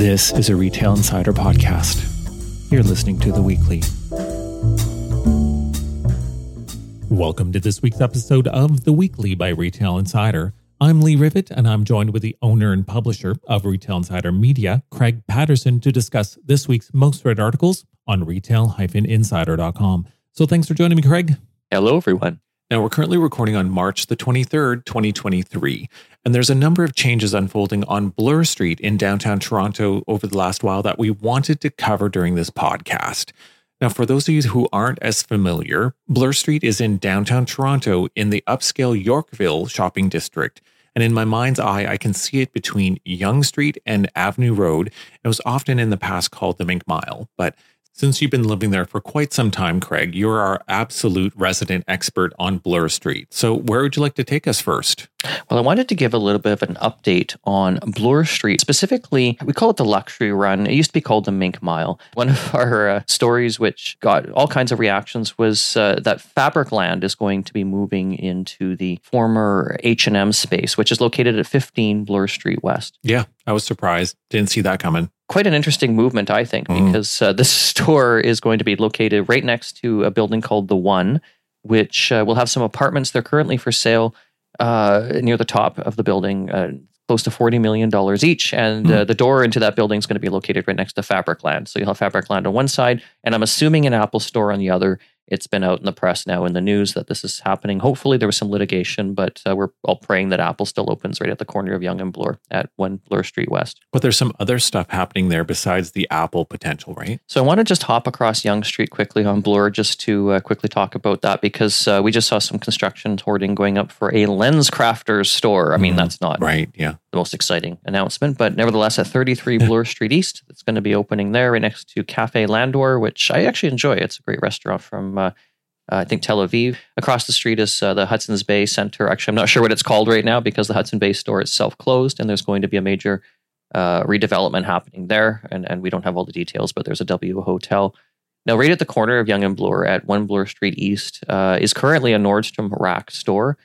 This is a Retail Insider podcast. You're listening to The Weekly. Welcome to this week's episode of The Weekly by Retail Insider. I'm Lee Rivett, and I'm joined with the owner and publisher of Retail Insider Media, Craig Patterson, to discuss this week's most read articles on retail-insider.com. So thanks for joining me, Craig. Hello, everyone. Now, we're currently recording on March the 23rd, 2023, and there's a number of changes unfolding on Bloor Street in downtown Toronto over the last while that we wanted to cover during this podcast. Now, for those of you who aren't as familiar, Bloor Street is in downtown Toronto in the upscale Yorkville shopping district. And in my mind's eye, I can see it between Yonge Street and Avenue Road. It was often in the past called the Mink Mile, but since you've been living there for quite some time, Craig, you're our absolute resident expert on Bloor Street. So, where would you like to take us first? Well, I wanted to give a little bit of an update on Bloor Street. Specifically, we call it the Luxury Run. It used to be called the Mink Mile. One of our uh, stories, which got all kinds of reactions, was uh, that Fabricland is going to be moving into the former H&M space, which is located at 15 Bloor Street West. Yeah, I was surprised. Didn't see that coming quite an interesting movement, I think, mm. because uh, this store is going to be located right next to a building called The One, which uh, will have some apartments. They're currently for sale uh, near the top of the building, uh, close to $40 million each. And mm. the door into that building is going to be located right next to Fabricland. So you'll have Fabricland on one side, and I'm assuming an Apple store on the other it's been out in the press now in the news that this is happening. Hopefully, there was some litigation, but uh, we're all praying that Apple still opens right at the corner of Yonge and Bloor at 1 Bloor Street West. But there's some other stuff happening there besides the Apple potential, right? So I want to just hop across Yonge Street quickly on Bloor just to uh, quickly talk about that because uh, we just saw some construction hoarding going up for a LensCrafters store. I mean, mm, that's not right. Yeah. The most exciting announcement, but nevertheless, at 33 Bloor Street East, it's going to be opening there right next to Cafe Landwer, which I actually enjoy. It's a great restaurant from uh, I think Tel Aviv. Across the street is uh, the Hudson's Bay Center. Actually, I'm not sure what it's called right now because the Hudson Bay store itself closed, and there's going to be a major uh, redevelopment happening there. And, and we don't have all the details, but there's a W Hotel. Now, right at the corner of Yonge and Bloor at 1 Bloor Street East uh, is currently a Nordstrom Rack store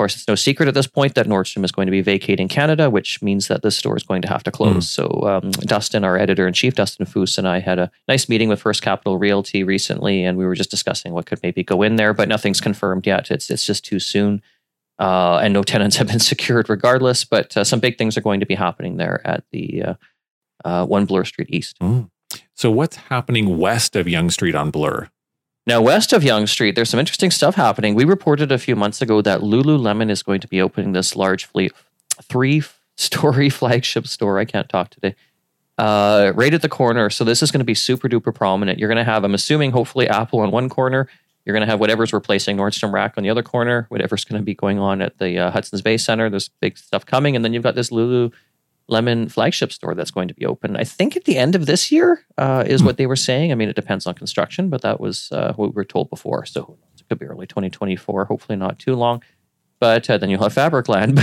course, it's no secret at this point that Nordstrom is going to be vacating Canada, which means that this store is going to have to close. Mm. So, um, Dustin, our editor in chief, Dustin Fuhs, and I had a nice meeting with First Capital Realty recently, and we were just discussing what could maybe go in there, but nothing's confirmed yet. It's it's just too soon, uh, and no tenants have been secured regardless. But uh, some big things are going to be happening there at the uh, uh One Bloor Street East. Mm. So, what's happening west of Yonge Street on Bloor? Now, west of Yonge Street, there's some interesting stuff happening. We reported a few months ago that Lululemon is going to be opening this large fleet, three story flagship store. I can't talk today. Uh, right at the corner. So this is going to be super duper prominent. You're going to have, I'm assuming, hopefully Apple on one corner. You're going to have whatever's replacing Nordstrom Rack on the other corner. Whatever's going to be going on at the uh, Hudson's Bay Center. There's big stuff coming, and then you've got this Lulu Lemon flagship store that's going to be open. I think at the end of this year uh, is hmm. what they were saying. I mean, it depends on construction, but that was uh, what we were told before. So it could be early 2024. Hopefully not too long. But uh, then you'll have Fabricland.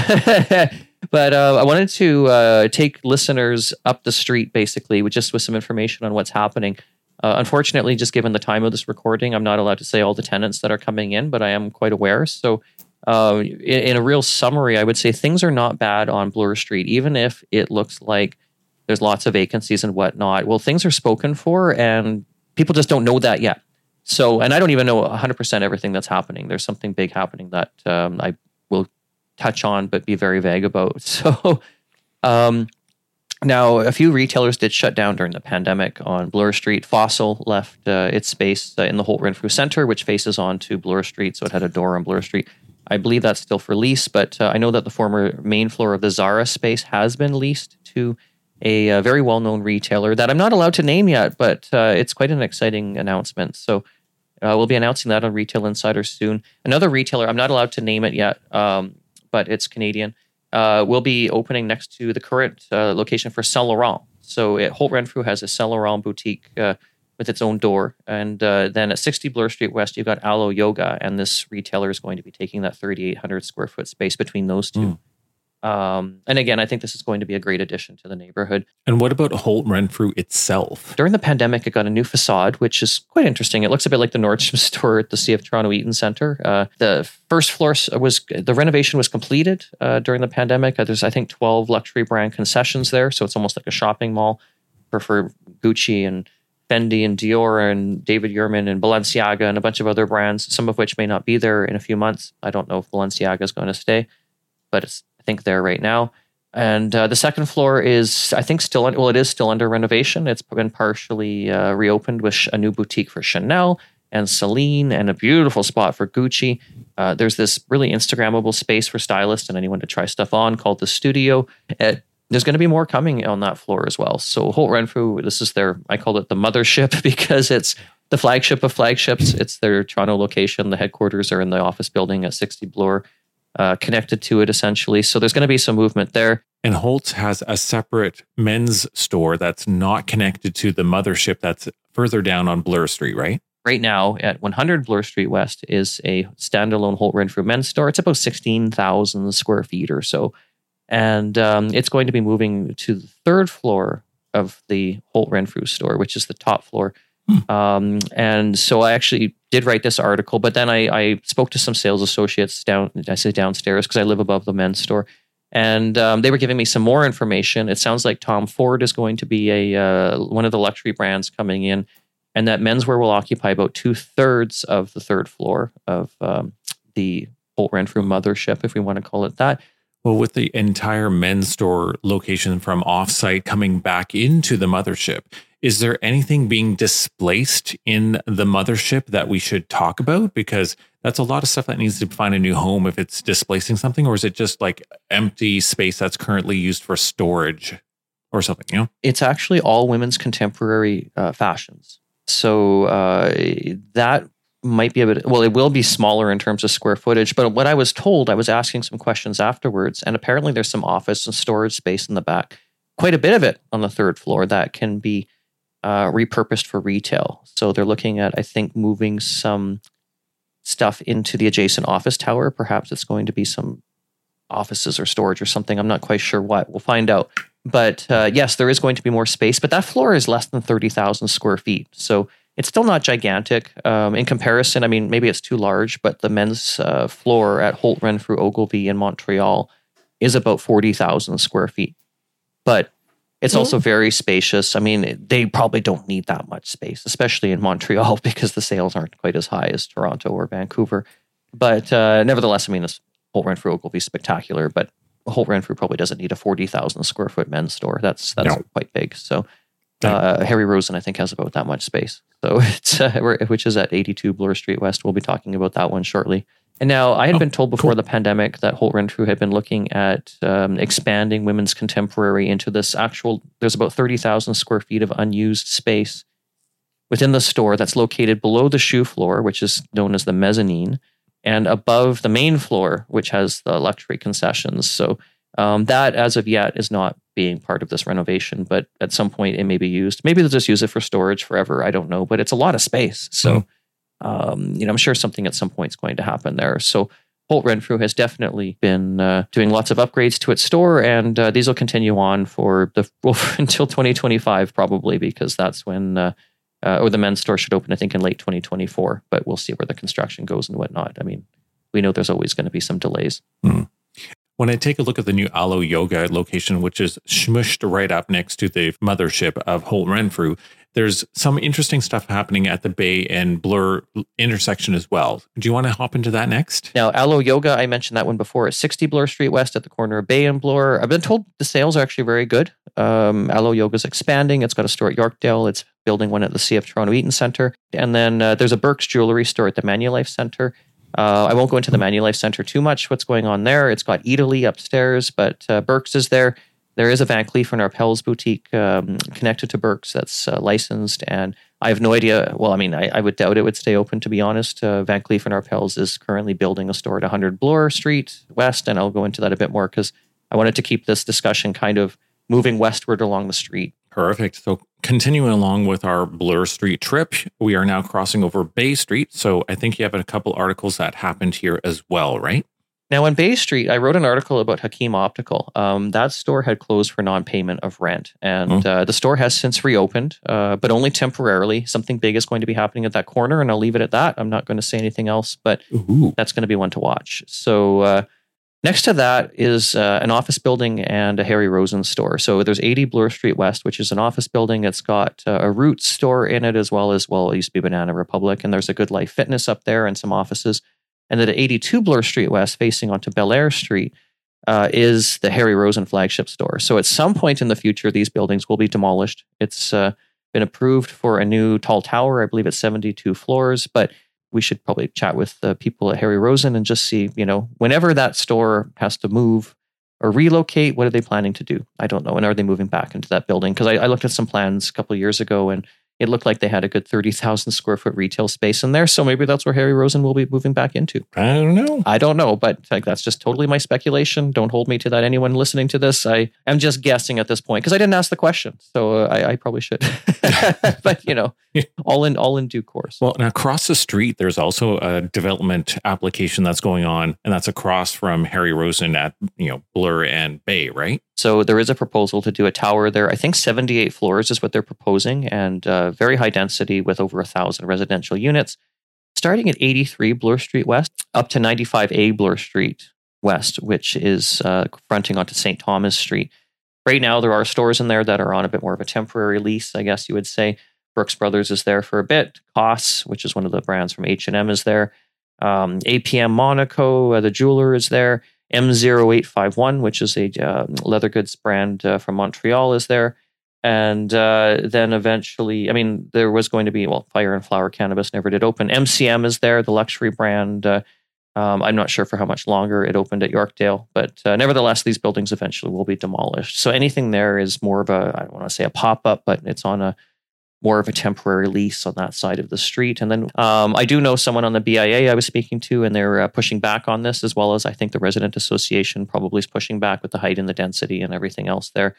but uh, I wanted to uh, take listeners up the street, basically, with just with some information on what's happening. Uh, unfortunately, just given the time of this recording, I'm not allowed to say all the tenants that are coming in, but I am quite aware. So uh, in, in, a real summary, I would say things are not bad on Bloor Street, even if it looks like there's lots of vacancies and whatnot. Well, things are spoken for, and people just don't know that yet. So, and I don't even know 100% everything that's happening. There's something big happening that um, I will touch on, but be very vague about. So, um, now a few retailers did shut down during the pandemic on Bloor Street. Fossil left uh, its space uh, in the Holt Renfrew Center, which faces onto Bloor Street, so it had a door on Bloor Street. I believe that's still for lease, but uh, I know that the former main floor of the Zara space has been leased to a, a uh, very well known retailer that I'm not allowed to name yet, but uh, it's quite an exciting announcement. So uh, we'll be announcing that on Retail Insider soon. Another retailer, I'm not allowed to name it yet, um, but it's Canadian, uh, will be opening next to the current uh, location for Saint Laurent. So it, Holt Renfrew has a Saint Laurent boutique with its own door. And uh, then at 60 Bloor Street West, you've got Alo Yoga, and this retailer is going to be taking that 3,800 square foot space between those two. Mm. Um, and again, I think this is going to be a great addition to the neighborhood. And what about Holt Renfrew itself? During the pandemic, it got a new facade, which is quite interesting. It looks a bit like the Nordstrom store at the CF Toronto Eaton Center. Uh, the first floor was the renovation was completed uh, during the pandemic. Uh, there's I think 12 luxury brand concessions there, so it's almost like a shopping mall for, for Gucci and Fendi and Dior and David Yurman and Balenciaga and a bunch of other brands, some of which may not be there in a few months. I don't know if Balenciaga is going to stay, but it's I think there right now. And uh, the second floor is, I think, still well, it is still under renovation. It's been partially uh, reopened with a new boutique for Chanel and Celine, and a beautiful spot for Gucci. Uh, there's this really Instagrammable space for stylists and anyone to try stuff on called the Studio. It there's going to be more coming on that floor as well. So Holt Renfrew, this is their, I call it the mothership because it's the flagship of flagships. It's their Toronto location. The headquarters are in the office building at 60 Bloor, uh, connected to it essentially. So there's going to be some movement there. And Holt's has a separate men's store that's not connected to the mothership that's further down on Bloor Street, right? Right now at 100 Bloor Street West is a standalone Holt Renfrew men's store. It's about 16,000 square feet or so and um, it's going to be moving to the third floor of the Holt Renfrew store, which is the top floor. Hmm. Um, and so I actually did write this article, but then I, I spoke to some sales associates down. I say downstairs because I live above the men's store, and um, they were giving me some more information. It sounds like Tom Ford is going to be a uh, one of the luxury brands coming in, and that menswear will occupy about two thirds of the third floor of um, the Holt Renfrew mothership, if we want to call it that. Well, with the entire men's store location from offsite coming back into the mothership, is there anything being displaced in the mothership that we should talk about? Because that's a lot of stuff that needs to find a new home if it's displacing something, or is it just like empty space that's currently used for storage or something? You know, it's actually all women's contemporary uh, fashions. So uh, that might be a bit well it will be smaller in terms of square footage but what i was told i was asking some questions afterwards and apparently there's some office and storage space in the back quite a bit of it on the third floor that can be uh, repurposed for retail. So they're looking at i think moving some stuff into the adjacent office tower. Perhaps it's going to be some offices or storage or something. I'm not quite sure what. We'll find out. But uh, yes there is going to be more space but that floor is less than 30000 square feet. So it's still not gigantic um, in comparison. I mean, maybe it's too large, but the men's uh, floor at Holt Renfrew Ogilvy in Montreal is about 40,000 square feet. But it's mm-hmm. also very spacious. I mean, they probably don't need that much space, especially in Montreal, because the sales aren't quite as high as Toronto or Vancouver. But uh, nevertheless, I mean, this Holt Renfrew Ogilvy is spectacular, but Holt Renfrew probably doesn't need a 40,000 square foot men's store. That's that's no. quite big. So uh, Harry Rosen, I think, has about that much space. So it's uh, which is at 82 Bloor Street West. We'll be talking about that one shortly. And now I had oh, been told before cool. the pandemic that Holt Renfrew had been looking at um, expanding women's contemporary into this actual. There's about 30,000 square feet of unused space within the store that's located below the shoe floor, which is known as the mezzanine, and above the main floor, which has the luxury concessions. So um, that, as of yet, is not being part of this renovation, but at some point it may be used. Maybe they'll just use it for storage forever. I don't know, but it's a lot of space. So, mm-hmm. um, you know, I'm sure something at some point is going to happen there. So, Holt Renfrew has definitely been uh, doing lots of upgrades to its store, and uh, these will continue on for the well, until 2025 probably because that's when. Uh, uh, or the men's store should open, I think, in late 2024. But we'll see where the construction goes and whatnot. I mean, we know there's always going to be some delays. Mm when I take a look at the new Alo Yoga location, which is smushed right up next to the mothership of Holt Renfrew, there's some interesting stuff happening at the Bay and Bloor intersection as well. Do you want to hop into that next? Now, Alo Yoga, I mentioned that one before. It's 60 Bloor Street West at the corner of Bay and Bloor. I've been told the sales are actually very good. Um, Alo Yoga is expanding. It's got a store at Yorkdale. It's building one at the CF Toronto Eaton Center. And then uh, there's a Birks Jewelry store at the Manulife Center. Uh, I won't go into the Manulife Center too much. What's going on there? It's got Eataly upstairs, but uh, Birks is there. There is a Van Cleef and Arpels boutique um, connected to Birks that's uh, licensed, and I have no idea. Well, I mean, I, I, would doubt it would stay open. To be honest, uh, Van Cleef and Arpels is currently building a store at 100 Bloor Street West, and I'll go into that a bit more because I wanted to keep this discussion kind of moving westward along the street. Perfect. So, continuing along with our Bloor Street trip, we are now crossing over Bay Street. So, I think you have a couple articles that happened here as well, right? Now, on Bay Street, I wrote an article about Hakim Optical. Um, that store had closed for non payment of rent, and uh, the store has since reopened, uh, but only temporarily. Something big is going to be happening at that corner, and I'll leave it at that. I'm not going to say anything else, but Ooh. that's going to be one to watch. So, uh, next to that is uh, an office building and a Harry Rosen store. So, there's 80 Bloor Street West, which is an office building. It's got uh, a Roots store in it, as well as, well, it used to be Banana Republic, and there's a Good Life Fitness up there and some offices. And then at 82 Bloor Street West, facing onto Bellair Street, uh, is the Harry Rosen flagship store. So at some point in the future, these buildings will be demolished. It's uh, been approved for a new tall tower. I believe it's 72 floors, but we should probably chat with the people at Harry Rosen and just see, you know, whenever that store has to move or relocate, what are they planning to do? I don't know. And are they moving back into that building? Because I, I looked at some plans a couple years ago and it looked like they had a good 30,000 square foot retail space in there. So maybe that's where Harry Rosen will be moving back into. I don't know. I don't know, but like that's just totally my speculation. Don't hold me to that. Anyone listening to this, I am just guessing at this point because I didn't ask the question, so uh, I, I probably should. but you know, all in all in due course. Well, and across the street, there's also a development application that's going on, and that's across from Harry Rosen at you know Bloor and Bay, right? So there is a proposal to do a tower there. I think 78 floors is what they're proposing, and uh, very high density with over a thousand residential units, starting at 83 Bloor Street West up to 95A Bloor Street West, which is uh, fronting onto St. Thomas Street. Right now, there are stores in there that are on a bit more of a temporary lease, I guess you would say. Brooks Brothers is there for a bit. COS, which is one of the brands from H and M, is there. Um, APM Monaco, uh, the jeweler, is there. M0851, which is a uh, leather goods brand uh, from Montreal, is there. And uh, then eventually, I mean, there was going to be, well, Fire and Flower Cannabis never did open. MCM is there, the luxury brand. Uh, um, I'm not sure for how much longer it opened at Yorkdale, but uh, nevertheless, these buildings eventually will be demolished. So anything there is more of a, I don't want to say a pop up, but it's on a more of a temporary lease on that side of the street. And then um, I do know someone on the BIA I was speaking to, and they're uh, pushing back on this, as well as I think the resident association probably is pushing back with the height and the density and everything else there.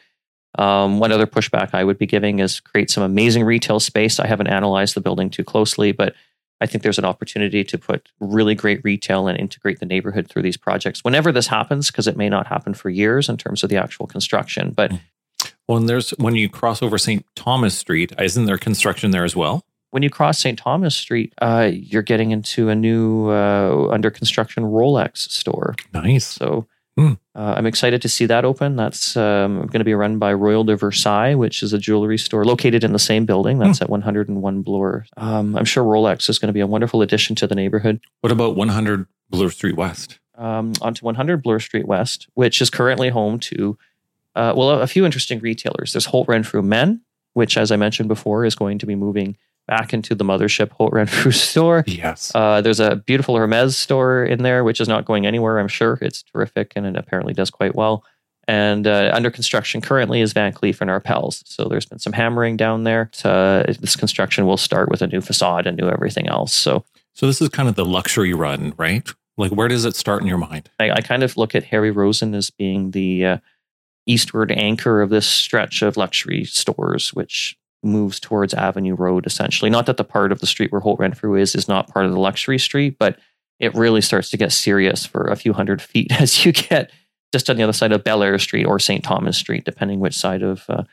Um, one other pushback I would be giving is create some amazing retail space. I haven't analyzed the building too closely, but I think there's an opportunity to put really great retail and integrate the neighborhood through these projects whenever this happens, because it may not happen for years in terms of the actual construction. But Well, and there's when you cross over St. Thomas Street, isn't there construction there as well? when you cross St. Thomas Street, uh, you're getting into a new uh, under construction Rolex store. Nice. So Hmm. uh, I'm excited to see that open. That's um, going to be run by Royal de Versailles, which is a jewelry store located in the same building. That's at 101 Bloor. Um, I'm sure Rolex is going to be a wonderful addition to the neighborhood. What about 100 Bloor Street West? Um, onto 100 Bloor Street West, which is currently home to, uh, well, a, a few interesting retailers. There's Holt Renfrew Men, which, as I mentioned before, is going to be moving back into the mothership Holt Renfrew store. Yes. Uh, there's a beautiful Hermes store in there, which is not going anywhere. I'm sure it's terrific and it apparently does quite well. And uh, under construction currently is Van Cleef and Arpels. So there's been some hammering down there. Uh, this construction will start with a new facade and new everything else. So so this is kind of the luxury run, right? Like where does it start in your mind? I, I kind of look at Harry Rosen as being the uh, eastward anchor of this stretch of luxury stores, which moves towards Avenue Road essentially. Not that the part of the street where Holt Renfrew is is not part of the luxury street, but it really starts to get serious for a few hundred feet as you get just on the other side of Bellair Street or St. Thomas Street, depending which side of uh,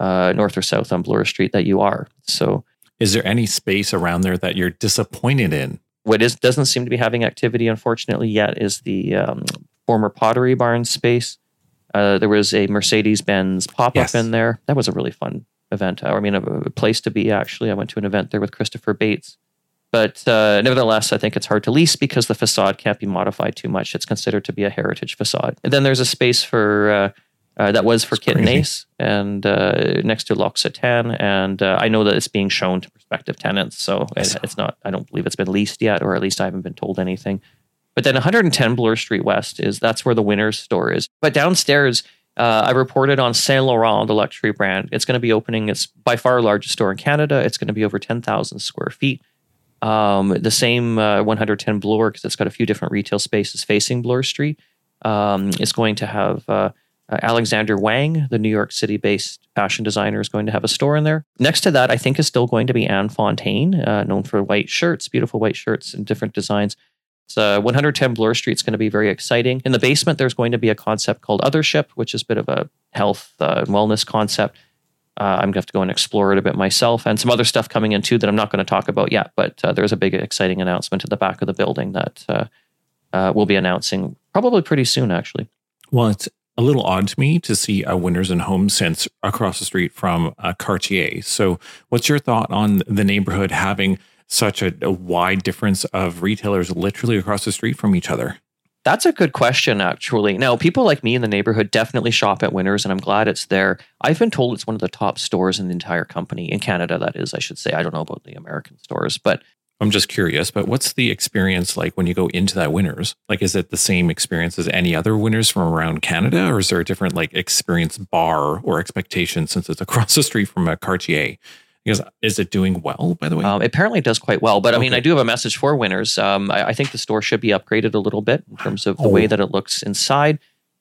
uh, north or south on Bloor Street that you are. So Is there any space around there that you're disappointed in? what is doesn't seem to be having activity unfortunately yet is the um, former pottery barn space uh, there was a mercedes-benz pop-up Yes. in there that was a really fun event or i mean a, a place to be actually i went to an event there with christopher bates but uh, nevertheless i think it's hard to lease because the facade can't be modified too much it's considered to be a heritage facade and then there's a space for uh, uh, that was for Kit and. Ace and uh, next to L'Occitane. And uh, I know that it's being shown to prospective tenants. So it, it's not, I don't believe it's been leased yet, or at least I haven't been told anything. But then 110 Bloor Street West is that's where the Winners store is. But downstairs, uh, I reported on Saint Laurent, the luxury brand. It's going to be opening. It's by far largest store in Canada. It's going to be over 10,000 square feet. Um, the same uh, 110 Bloor, because it's got a few different retail spaces facing Bloor Street, um, is going to have uh, uh, Alexander Wang, the New York City based fashion designer, is going to have a store in there. Next to that, I think is still going to be Anne Fontaine, uh, known for white shirts, beautiful white shirts and different designs. Uh, 110 Bloor Street is going to be very exciting. In the basement, there's going to be a concept called Othership, which is a bit of a health uh, and wellness concept. Uh, I'm going to have to go and explore it a bit myself, and some other stuff coming in too that I'm not going to talk about yet. But uh, there's a big, exciting announcement at the back of the building that uh, uh, we'll be announcing probably pretty soon, actually. Well, it's a little odd to me to see a Winners and Home Sense across the street from Cartier. So, what's your thought on the neighborhood having such a, a wide difference of retailers literally across the street from each other? That's a good question, actually. Now, people like me in the neighborhood definitely shop at Winners, and I'm glad it's there. I've been told it's one of the top stores in the entire company, in Canada, that is, I should say. I don't know about the American stores, but. I'm just curious, but what's the experience like when you go into that Winners? Like, is it the same experience as any other Winners from around Canada, or is there a different like experience bar or expectation since it's across the street from a Cartier? Because is it doing well, by the way? Um, apparently, it does quite well. But I mean, I do have a message for winners. Um, I, I, think the store should be upgraded a little bit in terms of the oh. way that it looks inside.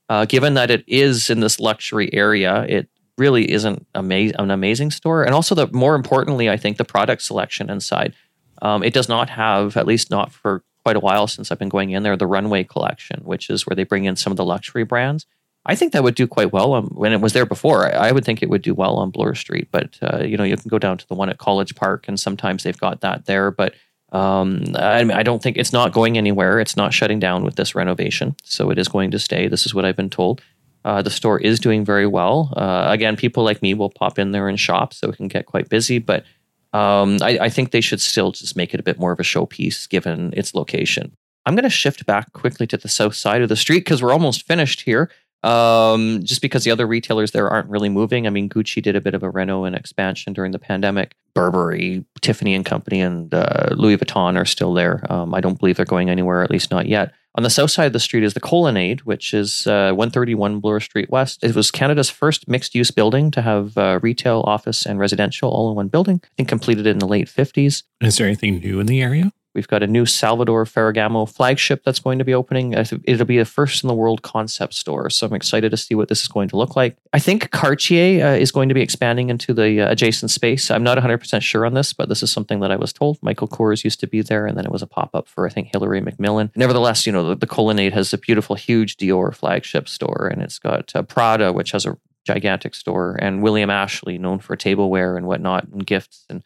Uh, given that it is in this luxury area, it really isn't an amazing store. And also, the more importantly, I think the product selection inside. Um, it does not have, at least not for quite a while since I've been going in there, the Runway collection, which is where they bring in some of the luxury brands. I think that would do quite well um, when it was there before. I, I, would think it would do well on Bloor Street, but uh, you know you can go down to the one at College Park, and sometimes they've got that there. But um, I, I don't think it's not going anywhere. It's not shutting down with this renovation, so it is going to stay. This is what I've been told. Uh, the store is doing very well. Uh, again, people like me will pop in there and shop, so it can get quite busy. But um, I, I think they should still just make it a bit more of a showpiece given its location. I'm going to shift back quickly to the south side of the street because we're almost finished here um, just because the other retailers there aren't really moving. I mean, Gucci did a bit of a reno and expansion during the pandemic. Burberry, Tiffany and Company, and uh, Louis Vuitton are still there. Um, I don't believe they're going anywhere, at least not yet. On the south side of the street is the Colonnade, which is uh, 131 Bloor Street West. It was Canada's first mixed use building to have uh, retail, office, and residential all in one building. I think completed in the late 50s. Is there anything new in the area? We've got a new Salvador Ferragamo flagship that's going to be opening. It'll be the first in the world concept store. So I'm excited to see what this is going to look like. I think Cartier uh, is going to be expanding into the uh, adjacent space. I'm not 100% sure on this, but this is something that I was told. Michael Kors used to be there, and then it was a pop up for, I think, Hilary MacMillan. Nevertheless, you know, the, the Colonnade has a beautiful, huge Dior flagship store, and it's got uh, Prada, which has a gigantic store, and William Ashley, known for tableware and whatnot, and gifts, and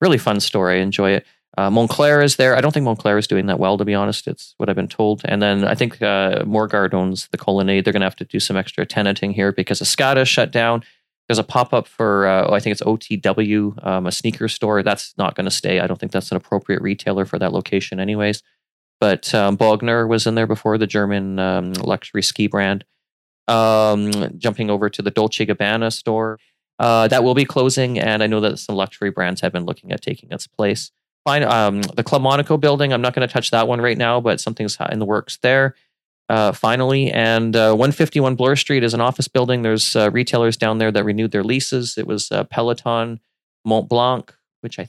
really fun store. I enjoy it. Uh, Moncler is there. I don't think Moncler is doing that well, to be honest. It's what I've been told. And then I think uh, Morguard owns the Colonnade. They're going to have to do some extra tenanting here because Escada shut down. There's a pop up for, uh, oh, I think it's OTW, um, a sneaker store. That's not going to stay. I don't think that's an appropriate retailer for that location, anyways. But um, Bogner was in there before, the German um, luxury ski brand. Um, jumping over to the Dolce Gabbana store. Uh, that will be closing. And I know that some luxury brands have been looking at taking its place. Fine. Um, the Club Monaco building, I'm not going to touch that one right now, but something's in the works there. Uh, finally, and uh, 151 Bloor Street is an office building. There's uh, retailers down there that renewed their leases. It was uh, Peloton, Mont Blanc, which I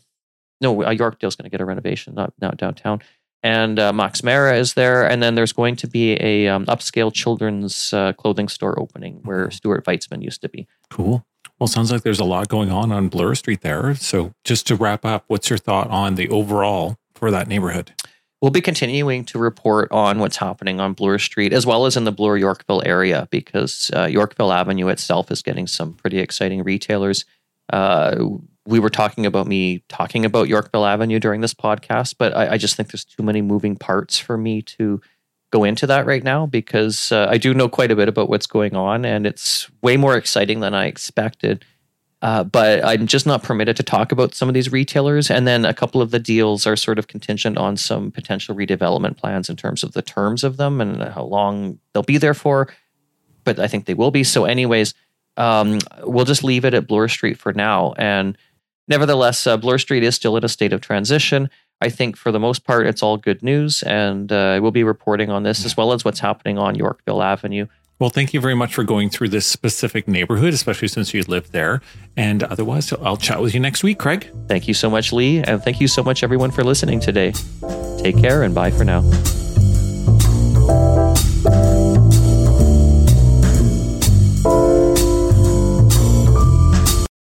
no uh, Yorkdale's going to get a renovation, not not downtown, and uh, Max Mara is there. And then there's going to be a um, upscale children's uh, clothing store opening where Stuart Weitzman used to be. Cool. Well, sounds like there's a lot going on on Bloor Street there. So, just to wrap up, what's your thought on the overall for that neighborhood? We'll be continuing to report on what's happening on Bloor Street as well as in the Bloor Yorkville area because uh, Yorkville Avenue itself is getting some pretty exciting retailers. Uh, we were talking about me talking about Yorkville Avenue during this podcast, but I, I, just think there's too many moving parts for me to go into that right now because uh, I do know quite a bit about what's going on and it's way more exciting than I expected. Uh, but I'm just not permitted to talk about some of these retailers. And then a couple of the deals are sort of contingent on some potential redevelopment plans in terms of the terms of them and how long they'll be there for. But I think they will be. So, anyways, um, we'll just leave it at Bloor Street for now. And nevertheless, uh, Bloor Street is still in a state of transition. I think for the most part, it's all good news, and uh, we'll be reporting on this as well as what's happening on Yorkville Avenue. Well, thank you very much for going through this specific neighborhood, especially since you live there. And otherwise, I'll chat with you next week, Craig. Thank you so much, Lee. And thank you so much, everyone, for listening today. Take care and bye for now.